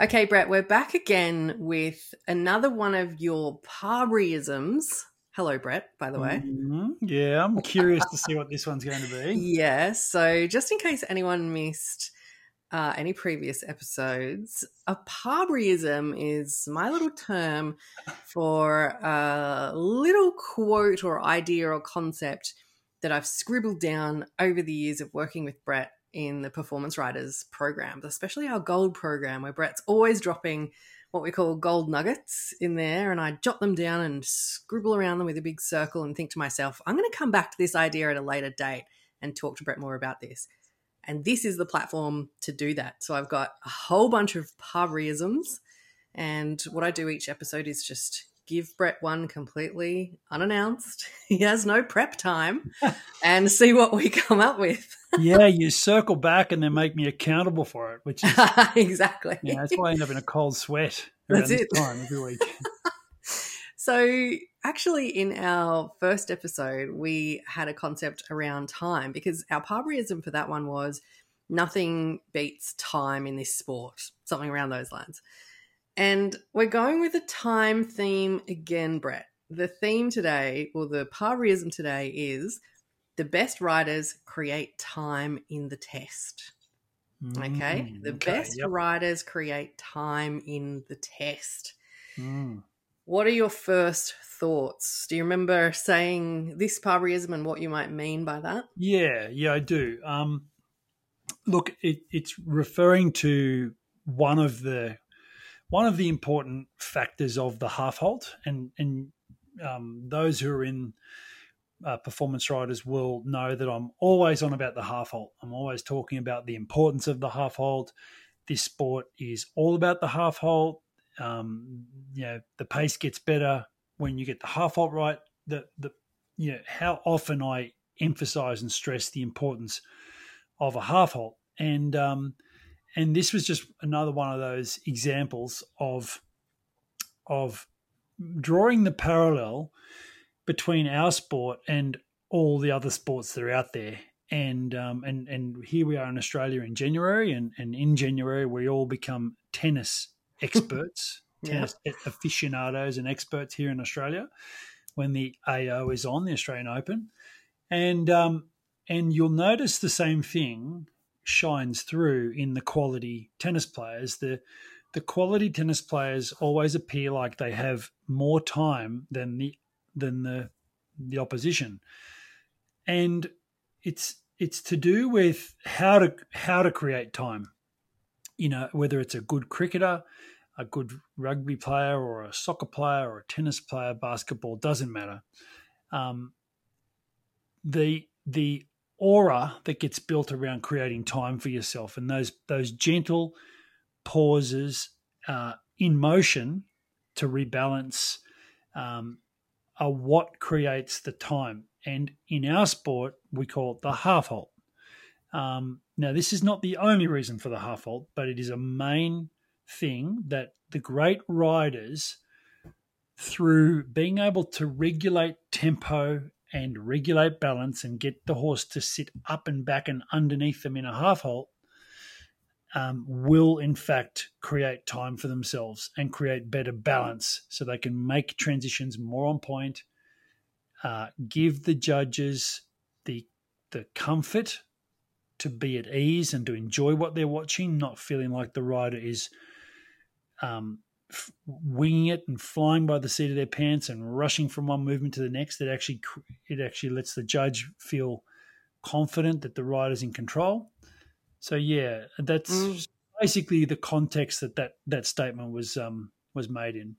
Okay, Brett, we're back again with another one of your Parberyisms. Hello, Brett, by the way. Mm-hmm. Yeah, I'm curious to see what this one's going to be. Yeah, so just in case anyone missed uh, any previous episodes, a Parberyism is my little term for a little quote or idea or concept that I've scribbled down over the years of working with Brett in the Performance Riders programs, especially our gold program, where Brett's always dropping what we call gold nuggets in there. And I jot them down and scribble around them with a big circle and think to myself, I'm going to come back to this idea at a later date and talk to Brett more about this. And this is the platform to do that. So I've got a whole bunch of Parberyisms. And what I do each episode is just give Brett one completely unannounced. He has no prep time and see what we come up with. yeah, you circle back and then make me accountable for it, which is exactly. Yeah, that's why I end up in a cold sweat around That's this it. time every week. So, actually, in our first episode, we had a concept around time because our Parberyism for that one was nothing beats time in this sport, something around those lines. And we're going with a time theme again, Brett. The theme today, or the Parberyism today, is the best riders create time in the test. Okay? Mm, the okay, best yep. riders create time in the test. Mm. What are your first thoughts? Do you remember saying this Parberyism and what you might mean by that? Yeah, yeah, I do. Um, look, it, it's referring to one of the one of the important factors of the half halt, and and um, those who are in uh, performance riders will know that I'm always on about the half halt. I'm always talking about the importance of the half halt. This sport is all about the half halt. Um, you know, the pace gets better when you get the half halt right. The the you know how often I emphasize and stress the importance of a half halt, and um, and this was just another one of those examples of of drawing the parallel between our sport and all the other sports that are out there. And um, and and here we are in Australia in January, and, and in January we all become tennis experts, Yeah. tennis aficionados and experts here in Australia when the AO is on the Australian Open, and um, and you'll notice the same thing shines through in the quality tennis players. The the quality tennis players always appear like they have more time than the than the the opposition, and it's it's to do with how to how to create time. You know, whether it's a good cricketer, a good rugby player, or a soccer player, or a tennis player, basketball doesn't matter. Um, the the aura that gets built around creating time for yourself and those those gentle pauses uh, in motion to rebalance um, are what creates the time. And in our sport, we call it the half halt. Um, now, this is not the only reason for the half halt, but it is a main thing that the great riders, through being able to regulate tempo and regulate balance and get the horse to sit up and back and underneath them in a half halt, um, will in fact create time for themselves and create better balance so they can make transitions more on point, uh, give the judges the the comfort to be at ease and to enjoy what they're watching, not feeling like the rider is um, f- winging it and flying by the seat of their pants and rushing from one movement to the next. That actually it actually lets the judge feel confident that the rider's in control. So yeah, that's Mm. basically the context that that, that statement was um, was made in.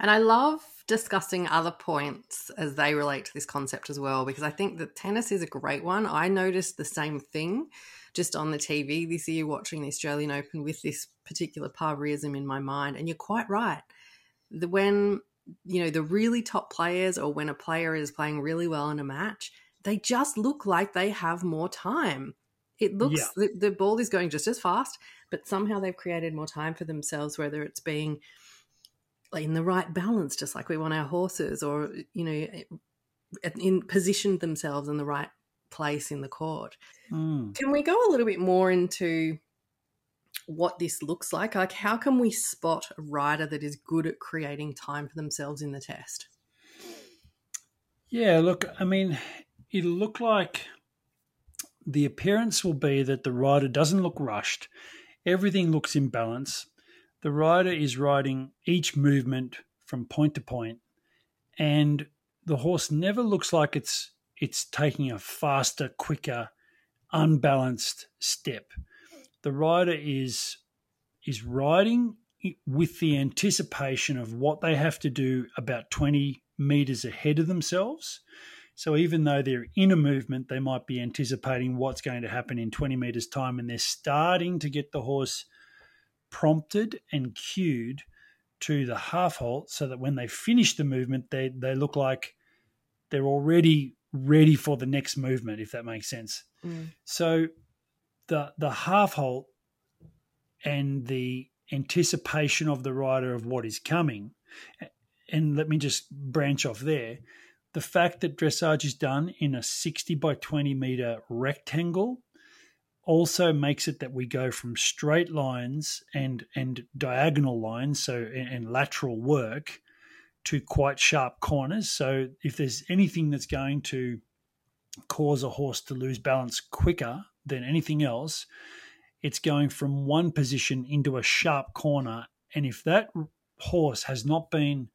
And I love discussing other points as they relate to this concept as well, because I think that tennis is a great one. I noticed the same thing just on the TV this year watching the Australian Open with this particular Parberyism in my mind. And you're quite right. The when you know the really top players or when a player is playing really well in a match, they just look like they have more time. It looks the, the ball is going just as fast, but somehow they've created more time for themselves, whether it's being in the right balance, just like we want our horses, or you know, in positioned themselves in the right place in the court. Mm. Can we go a little bit more into what this looks like? Like, how can we spot a rider that is good at creating time for themselves in the test? Yeah, look, I mean, it'll look like the appearance will be that the rider doesn't look rushed. Everything looks in balance. The rider is riding each movement from point to point, and the horse never looks like it's it's taking a faster, quicker, unbalanced step. The rider is is riding with the anticipation of what they have to do about 20 meters ahead of themselves. So even though they're in a movement, they might be anticipating what's going to happen in 20 meters' time, and they're starting to get the horse prompted and cued to the half halt so that when they finish the movement, they, they look like they're already ready for the next movement, if that makes sense. Mm. So the the half halt and the anticipation of the rider of what is coming, and let me just branch off there. The fact that dressage is done in a 60 by 20 meter rectangle also makes it that we go from straight lines and and diagonal lines so and, and, lateral work to quite sharp corners. So if there's anything that's going to cause a horse to lose balance quicker than anything else it's going from one position into a sharp corner. And if that horse has not been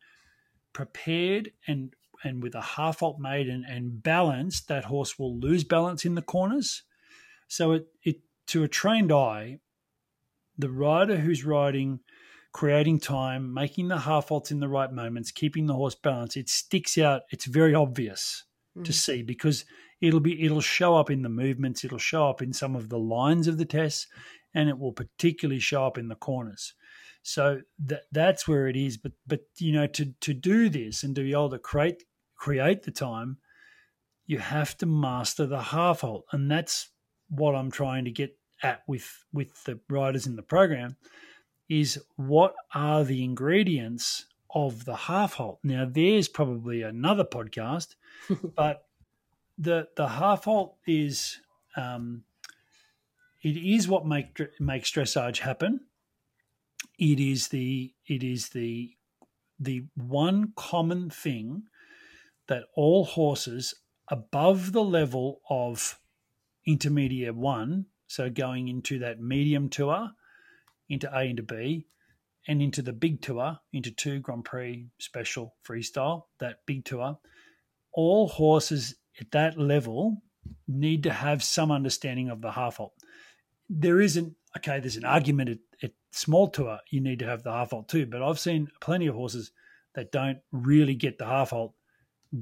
prepared and and with a half halt made and, and balanced that horse will lose balance in the corners. So it, it to a trained eye, the rider who's riding, creating time, making the half halts in the right moments, keeping the horse balanced, it sticks out. It's very obvious mm. to see because it'll be it'll show up in the movements, it'll show up in some of the lines of the tests, and it will particularly show up in the corners. So that that's where it is. But but you know to to do this and to be able to create create the time, you have to master the half halt, and that's what I'm trying to get at with with the riders in the program is what are the ingredients of the half halt. Now there's probably another podcast, but the the half halt is um, it is what make makes dressage happen. It is the it is the the one common thing that all horses above the level of intermediate one, so going into that medium tour, into A into B, and into the big tour, into two Grand Prix special freestyle, that big tour, all horses at that level need to have some understanding of the half halt. There isn't, okay, there's an argument at, at small tour, you need to have the half halt too, but I've seen plenty of horses that don't really get the half halt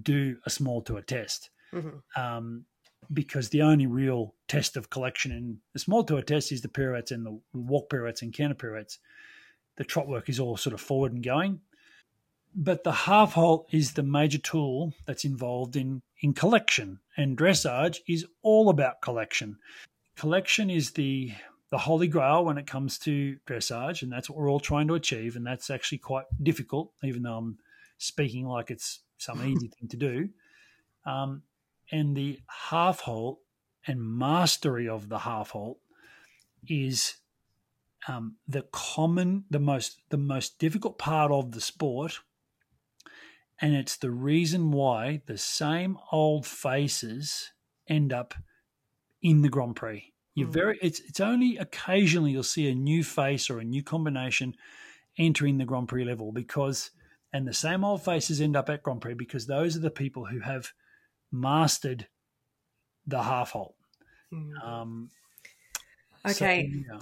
do a small tour test. Mm-hmm. Um, because the only real test of collection in the small tour test is the pirouettes and the walk pirouettes and canter pirouettes. The trot work is all sort of forward and going. But the half halt is the major tool that's involved in, in collection, and dressage is all about collection. Collection is the the holy grail when it comes to dressage, and that's what we're all trying to achieve. And that's actually quite difficult, even though I'm speaking like it's some easy thing to do. Um, and the half halt and mastery of the half halt is um, the common, the most, the most difficult part of the sport, and it's the reason why the same old faces end up in the Grand Prix. You're mm. very, it's it's only occasionally you'll see a new face or a new combination entering the Grand Prix level because, and the same old faces end up at Grand Prix because those are the people who have mastered the half halt. Mm. Um, okay. So, yeah.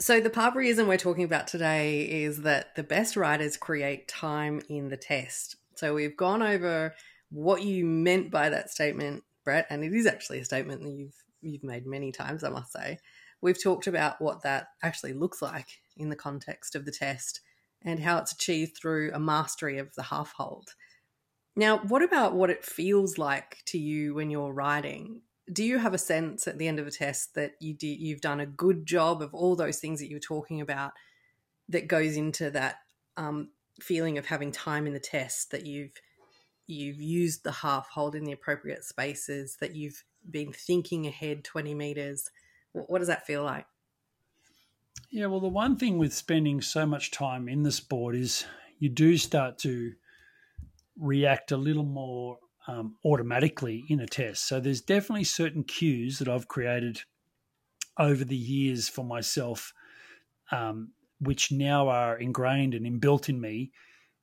so, the Parberyism we're talking about today is that the best riders create time in the test. So we've gone over what you meant by that statement, Brett, and it is actually a statement that you've you've made many times, I must say. We've talked about what that actually looks like in the context of the test and how it's achieved through a mastery of the half halt. Now, what about what it feels like to you when you're riding? Do you have a sense at the end of a test that you do, you've done a good job of all those things that you were talking about that goes into that um, feeling of having time in the test that you've you've used the half halt in the appropriate spaces that you've been thinking ahead 20 meters what does that feel like Yeah, well, the one thing with spending so much time in the sport is you do start to react a little more um, automatically in a test. So there's definitely certain cues that I've created over the years for myself, um, which now are ingrained and inbuilt in me.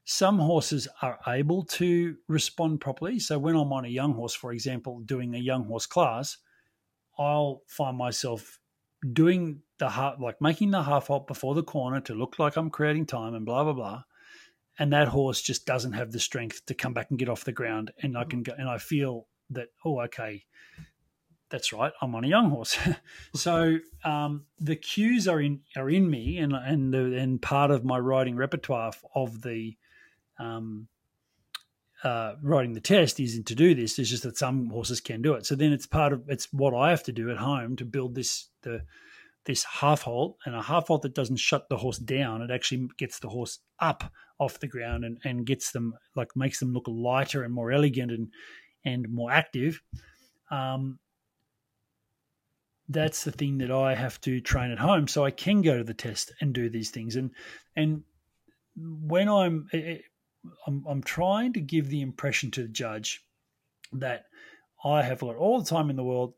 Some horses are able to respond properly. So when I'm on a young horse, for example, doing a young horse class, I'll find myself doing the half, like making the half halt before the corner to look like I'm creating time and blah blah blah. And that horse just doesn't have the strength to come back and get off the ground. And I can go, and I feel that oh okay, that's right, I'm on a young horse. so um, the cues are in are in me, and and the, and part of my riding repertoire of the um, uh, writing the test isn't to do this. It's just that some horses can do it. So then it's part of it's what I have to do at home to build this the this half halt and a half halt that doesn't shut the horse down. It actually gets the horse up off the ground and, and gets them like makes them look lighter and more elegant and and more active. Um, that's the thing that I have to train at home, so I can go to the test and do these things. And and when I'm I'm, I'm trying to give the impression to the judge that I have got all the time in the world.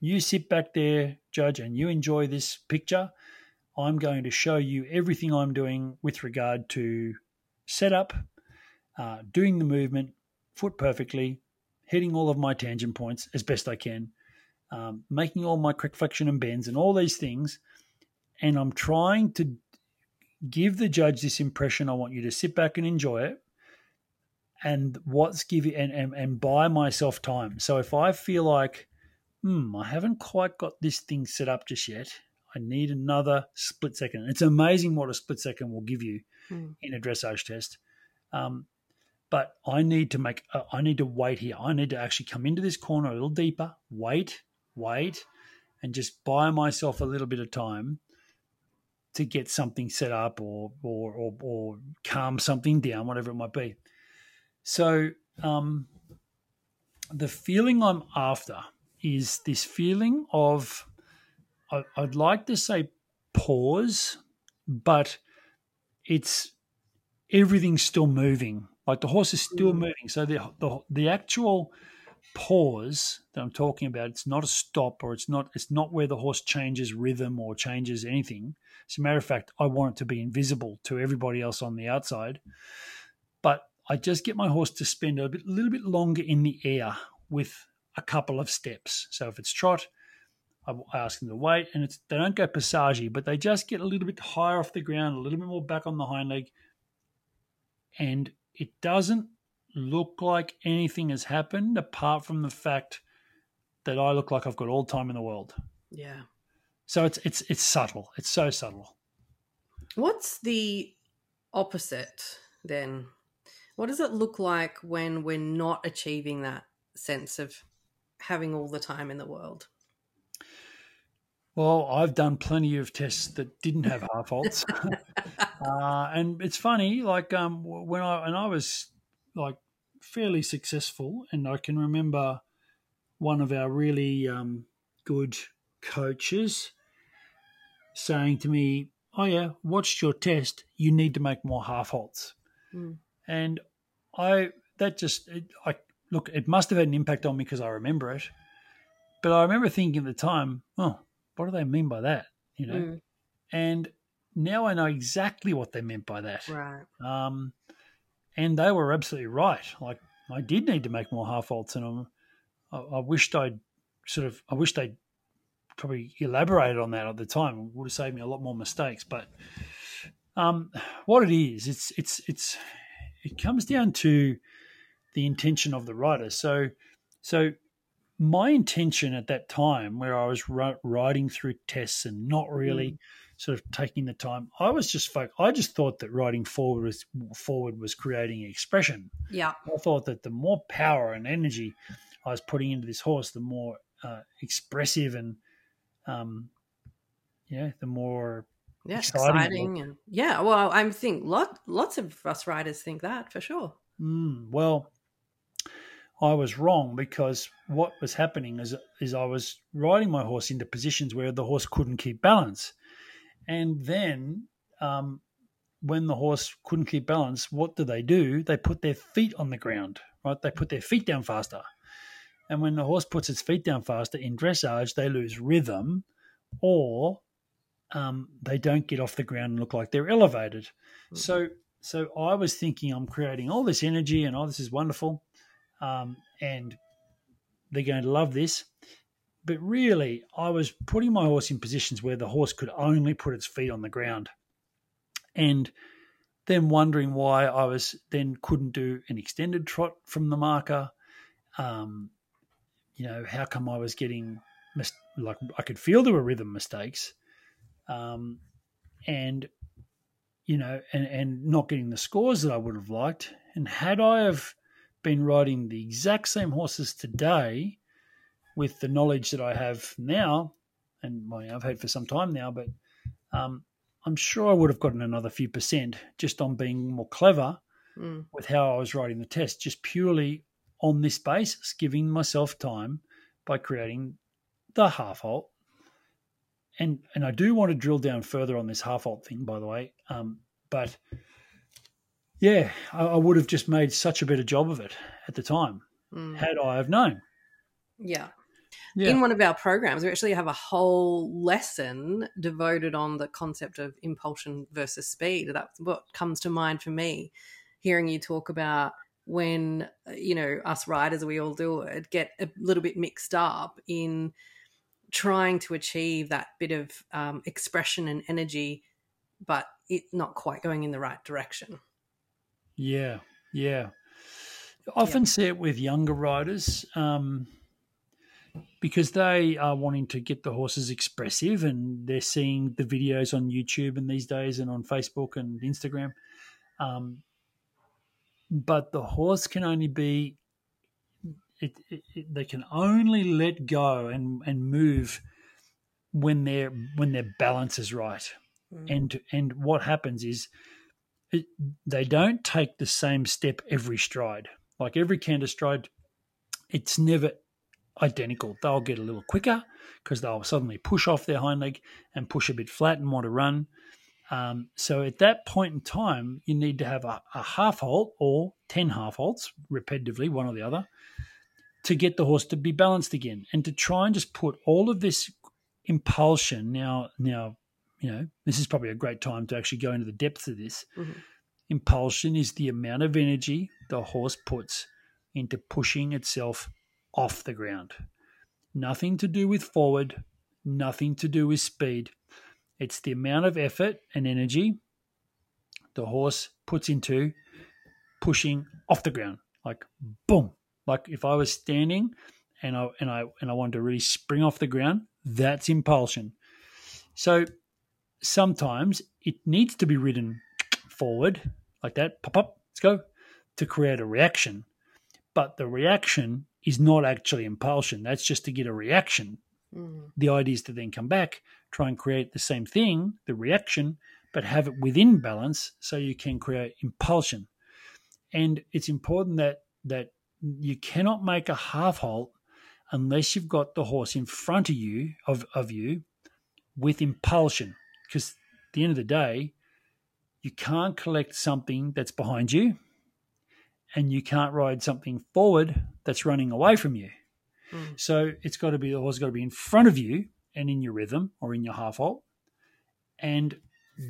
You sit back there, judge, and you enjoy this picture. I'm going to show you everything I'm doing with regard to setup, uh, doing the movement, foot perfectly, hitting all of my tangent points as best I can, um, making all my quick flexion and bends, and all these things. And I'm trying to give the judge this impression I want you to sit back and enjoy it and what's giving and, and, and buy myself time. So if I feel like, hmm, I haven't quite got this thing set up just yet, I need another split second. It's amazing what a split second will give you mm. in a dressage test. Um, but I need to make, uh, I need to wait here. I need to actually come into this corner a little deeper, wait, wait, and just buy myself a little bit of time to get something set up or or or, or calm something down, whatever it might be. So um, the feeling I'm after is this feeling of I, I'd like to say pause, but it's everything's still moving. Like the horse is still mm. moving. So the, the the actual pause that I'm talking about, it's not a stop or it's not it's not where the horse changes rhythm or changes anything. As a matter of fact, I want it to be invisible to everybody else on the outside. But I just get my horse to spend a bit, little bit longer in the air with a couple of steps. So if it's trot, I ask them to wait, and it's they don't go passage, but they just get a little bit higher off the ground, a little bit more back on the hind leg, and it doesn't look like anything has happened apart from the fact that I look like I've got all time in the world. Yeah. So it's it's it's subtle. It's so subtle. What's the opposite then? What does it look like when we're not achieving that sense of having all the time in the world? Well, I've done plenty of tests that didn't have half halts, uh, and it's funny. Like um, when I and I was like fairly successful, and I can remember one of our really um, good coaches saying to me, "Oh yeah, watched your test. You need to make more half halts." Mm. And I that just it, I look. It must have had an impact on me because I remember it. But I remember thinking at the time, "Oh, what do they mean by that?" You know. Mm. And now I know exactly what they meant by that. Right. Um, and they were absolutely right. Like I did need to make more half halts, and I, I wished I'd sort of I wished they'd probably elaborated on that at the time. It would have saved me a lot more mistakes. But um, what it is, it's it's it's it comes down to the intention of the rider. So so my intention at that time, where I was writing through tests and not really mm. sort of taking the time, I was just folk. I just thought that writing forward was forward was creating expression. Yeah, I thought that the more power and energy I was putting into this horse, the more uh, expressive and um, yeah, the more yeah, exciting, exciting and yeah. Well, I think lot lots of us riders think that for sure. Mm, well, I was wrong because what was happening is is I was riding my horse into positions where the horse couldn't keep balance, And then um, when the horse couldn't keep balance, what do they do? They put their feet on the ground, right? They put their feet down faster. And when the horse puts its feet down faster in dressage, they lose rhythm or um, they don't get off the ground and look like they're elevated. Mm-hmm. So, so I was thinking I'm creating all this energy and oh, this is wonderful. Um, and they're going to love this. But really, I was putting my horse in positions where the horse could only put its feet on the ground. And then wondering why I was then couldn't do an extended trot from the marker. Um, you know, how come I was getting mis- like I could feel there were rhythm mistakes, um, and you know, and and not getting the scores that I would have liked. And had I have been riding the exact same horses today, with the knowledge that I have now, and well, I've had for some time now, but um, I'm sure I would have gotten another few percent just on being more clever mm. with how I was riding the test, just purely on this basis, giving myself time by creating the half halt. And and I do want to drill down further on this half halt thing, by the way. Um, but yeah, I, I, would have just made such a better job of it at the time mm. had I have known. Yeah. Yeah. In one of our programs, we actually have a whole lesson devoted on the concept of impulsion versus speed. That's what comes to mind for me, hearing you talk about when, you know, us riders, we all do it, get a little bit mixed up in trying to achieve that bit of um, expression and energy, but it not quite going in the right direction. Yeah, yeah. I often see it with younger riders. Um, because they are wanting to get the horses expressive and they're seeing the videos on YouTube and these days and on Facebook and Instagram. Um, but the horse can only be, it, it, it, they can only let go and, and move when their when their balance is right. Mm. And and what happens is they don't take the same step every stride. Like every canter stride, it's never identical. They'll get a little quicker because they'll suddenly push off their hind leg and push a bit flat and want to run. Um, so at that point in time, you need to have a, a half halt or 10 half halts repetitively, one or the other, to get the horse to be balanced again and to try and just put all of this impulsion. Now, now, you know, this is probably a great time to actually go into the depths of this. Mm-hmm. Impulsion is the amount of energy the horse puts into pushing itself off the ground. Nothing to do with forward, nothing to do with speed. It's the amount of effort and energy the horse puts into pushing off the ground. Like boom. Like if I was standing and I and I and I wanted to really spring off the ground, that's impulsion. So sometimes it needs to be ridden forward like that, pop up, let's go, to create a reaction. But the reaction is not actually impulsion. That's just to get a reaction. Mm. The idea is to then come back, try and create the same thing, the reaction, but have it within balance so you can create impulsion. And it's important that that you cannot make a half halt unless you've got the horse in front of you of, of you with impulsion. Because at the end of the day, you can't collect something that's behind you and you can't ride something forward that's running away from you. Mm. So it's got to be the horse got to be in front of you and in your rhythm or in your half halt, and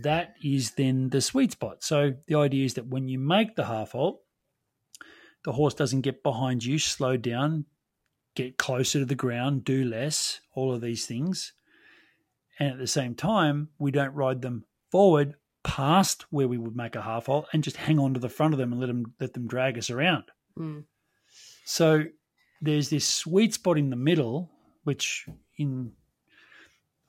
that is then the sweet spot. So the idea is that when you make the half halt, the horse doesn't get behind you, slow down, get closer to the ground, do less, all of these things. And at the same time, we don't ride them forward past where we would make a half halt and just hang on to the front of them and let them let them drag us around. Mm. So there's this sweet spot in the middle, which in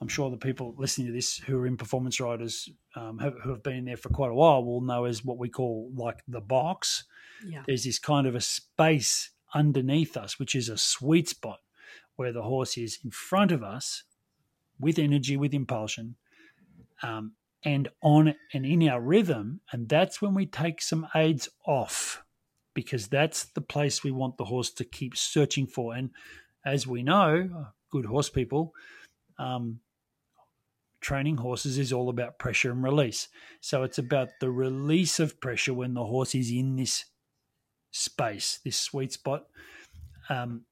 I'm sure the people listening to this who are in performance riders um, have, who have been there for quite a while will know as what we call like the box. Yeah. There's this kind of a space underneath us, which is a sweet spot where the horse is in front of us with energy, with impulsion, um, and on and in our rhythm. And that's when we take some aids off because that's the place we want the horse to keep searching for. And as we know, good horse people, um, training horses is all about pressure and release. So it's about the release of pressure when the horse is in this space, this sweet spot, um,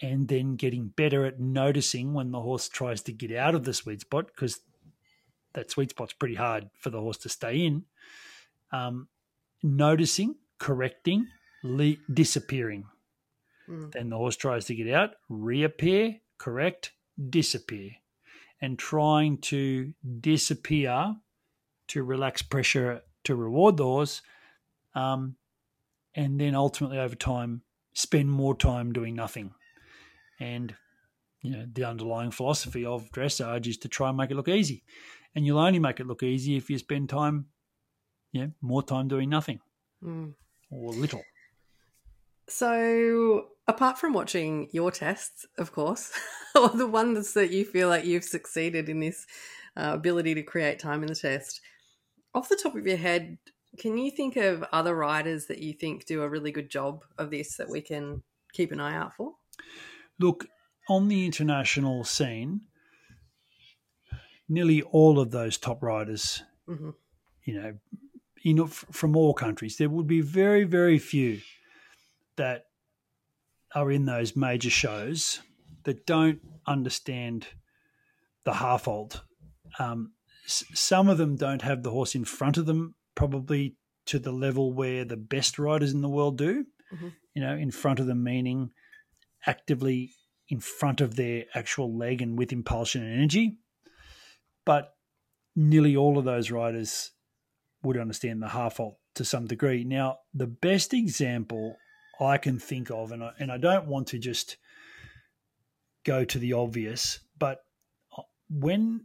and then getting better at noticing when the horse tries to get out of the sweet spot because that sweet spot's pretty hard for the horse to stay in. Um, noticing, correcting, le- disappearing. Mm. Then the horse tries to get out, reappear, correct, disappear. And trying to disappear to relax pressure to reward the horse. Um, and then ultimately over time, spend more time doing nothing. And you know, the underlying philosophy of dressage is to try and make it look easy. And you'll only make it look easy if you spend time, yeah, more time doing nothing Mm. or little. So, apart from watching your tests, of course, or the ones that you feel like you've succeeded in this uh, ability to create time in the test, off the top of your head, can you think of other riders that you think do a really good job of this that we can keep an eye out for? Look, on the international scene, nearly all of those top riders, Mhm. you know, f- from all countries, there would be very, very few that are in those major shows that don't understand the half halt. Um, s- some of them don't have the horse in front of them, probably to the level where the best riders in the world do. Mhm. You know, in front of them, meaning actively in front of their actual leg and with impulsion and energy. But nearly all of those riders would understand the half halt to some degree. Now, the best example I can think of, and I, and I don't want to just go to the obvious, but when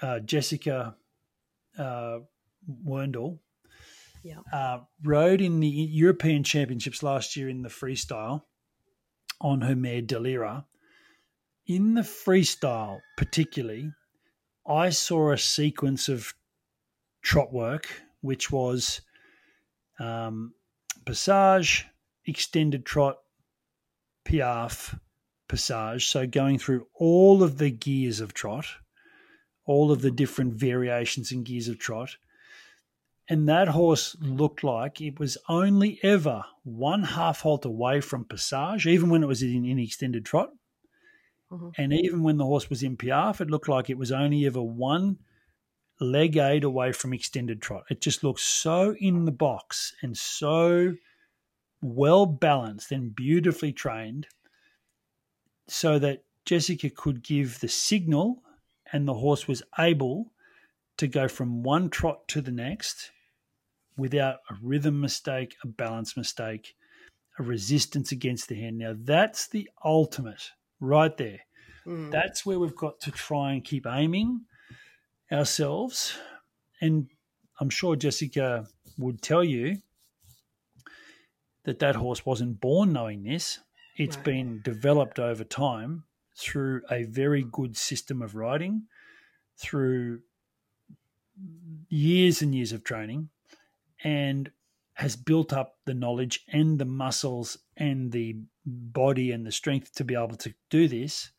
uh, Jessica uh, Werndl Yeah. uh, rode in the European Championships last year in the freestyle on her mare Dalera, in the freestyle particularly, I saw a sequence of trot work, which was um, passage, extended trot, piaffe, passage. So going through all of the gears of trot, all of the different variations and gears of trot. And that horse looked like it was only ever one half halt away from passage, even when it was in, in extended trot. Mhm. And even when the horse was in piaffe, it looked like it was only ever one leg aid away from extended trot. It just looked so in the box and so well balanced and beautifully trained so that Jessica could give the signal and the horse was able to go from one trot to the next without a rhythm mistake, a balance mistake, a resistance against the hand. Now, that's the ultimate right there. Mm. That's where we've got to try and keep aiming ourselves. And I'm sure Jessica would tell you that that horse wasn't born knowing this. It's Right. been developed over time through a very good system of riding, through years and years of training, and has built up the knowledge and the muscles and the body and the strength to be able to do this.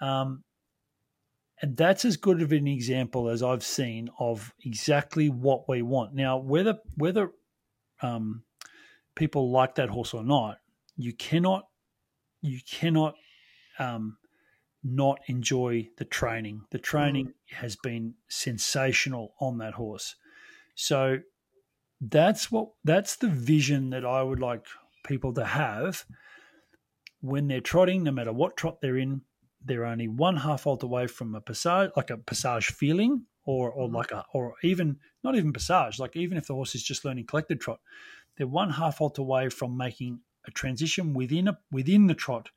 Um, and that's as good of an example as I've seen of exactly what we want. Now, whether whether um, people like that horse or not, you cannot you cannot um, not enjoy the training. The training has been sensational on that horse. So that's what that's the vision that I would like people to have when they're trotting, no matter what trot they're in, they're only one half halt away from a passage, like a passage feeling, or or Mhm. like a, or even not even passage, like even if the horse is just learning collected trot, they're one half halt away from making a transition within a within the trot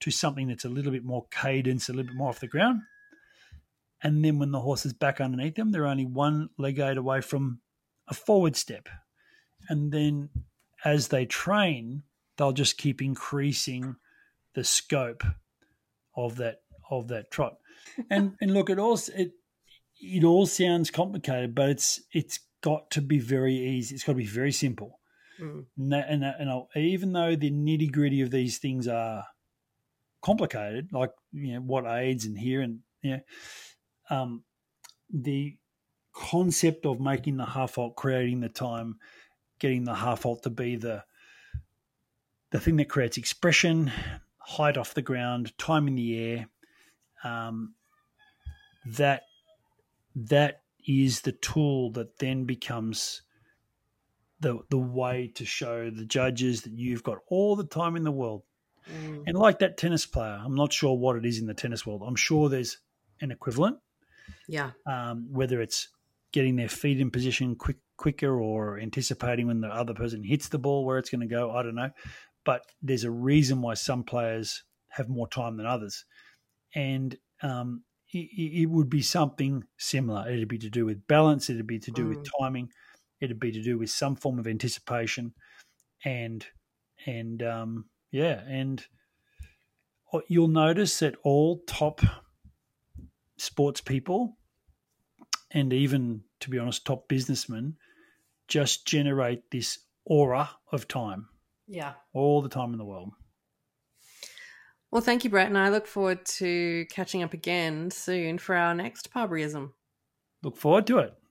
to something that's a little bit more cadence, a little bit more off the ground. And then when the horse is back underneath them, they're only one leg aid away from a forward step. And then as they train, they'll just keep increasing the scope of that of that trot. And and look, it all it it all sounds complicated, but it's it's got to be very easy. It's got to be very simple. Mm. And, that, and, that, and I'll, even though the nitty gritty of these things are complicated, like you know what aids and here and yeah, um, the concept of making the half halt, creating the time, getting the half halt to be the the thing that creates expression, height off the ground, time in the air. Um, that that is the tool that then becomes the the way to show the judges that you've got all the time in the world. Mm. And like that tennis player, I'm not sure what it is in the tennis world. I'm sure there's an equivalent. Yeah. Um, whether it's getting their feet in position quick, quicker or anticipating when the other person hits the ball where it's going to go, I don't know. But there's a reason why some players have more time than others. And um, it, it, would be something similar. It'd be to do with balance, it'd be to do mm. with timing, it'd be to do with some form of anticipation. And, and, um, yeah, and you'll notice that all top sports people and even, to be honest, top businessmen just generate this aura of time. Yeah. All the time in the world. Well, thank you, Brett, and I look forward to catching up again soon for our next Parberyism. Look forward to it.